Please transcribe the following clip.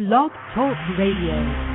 Blog Talk Radio.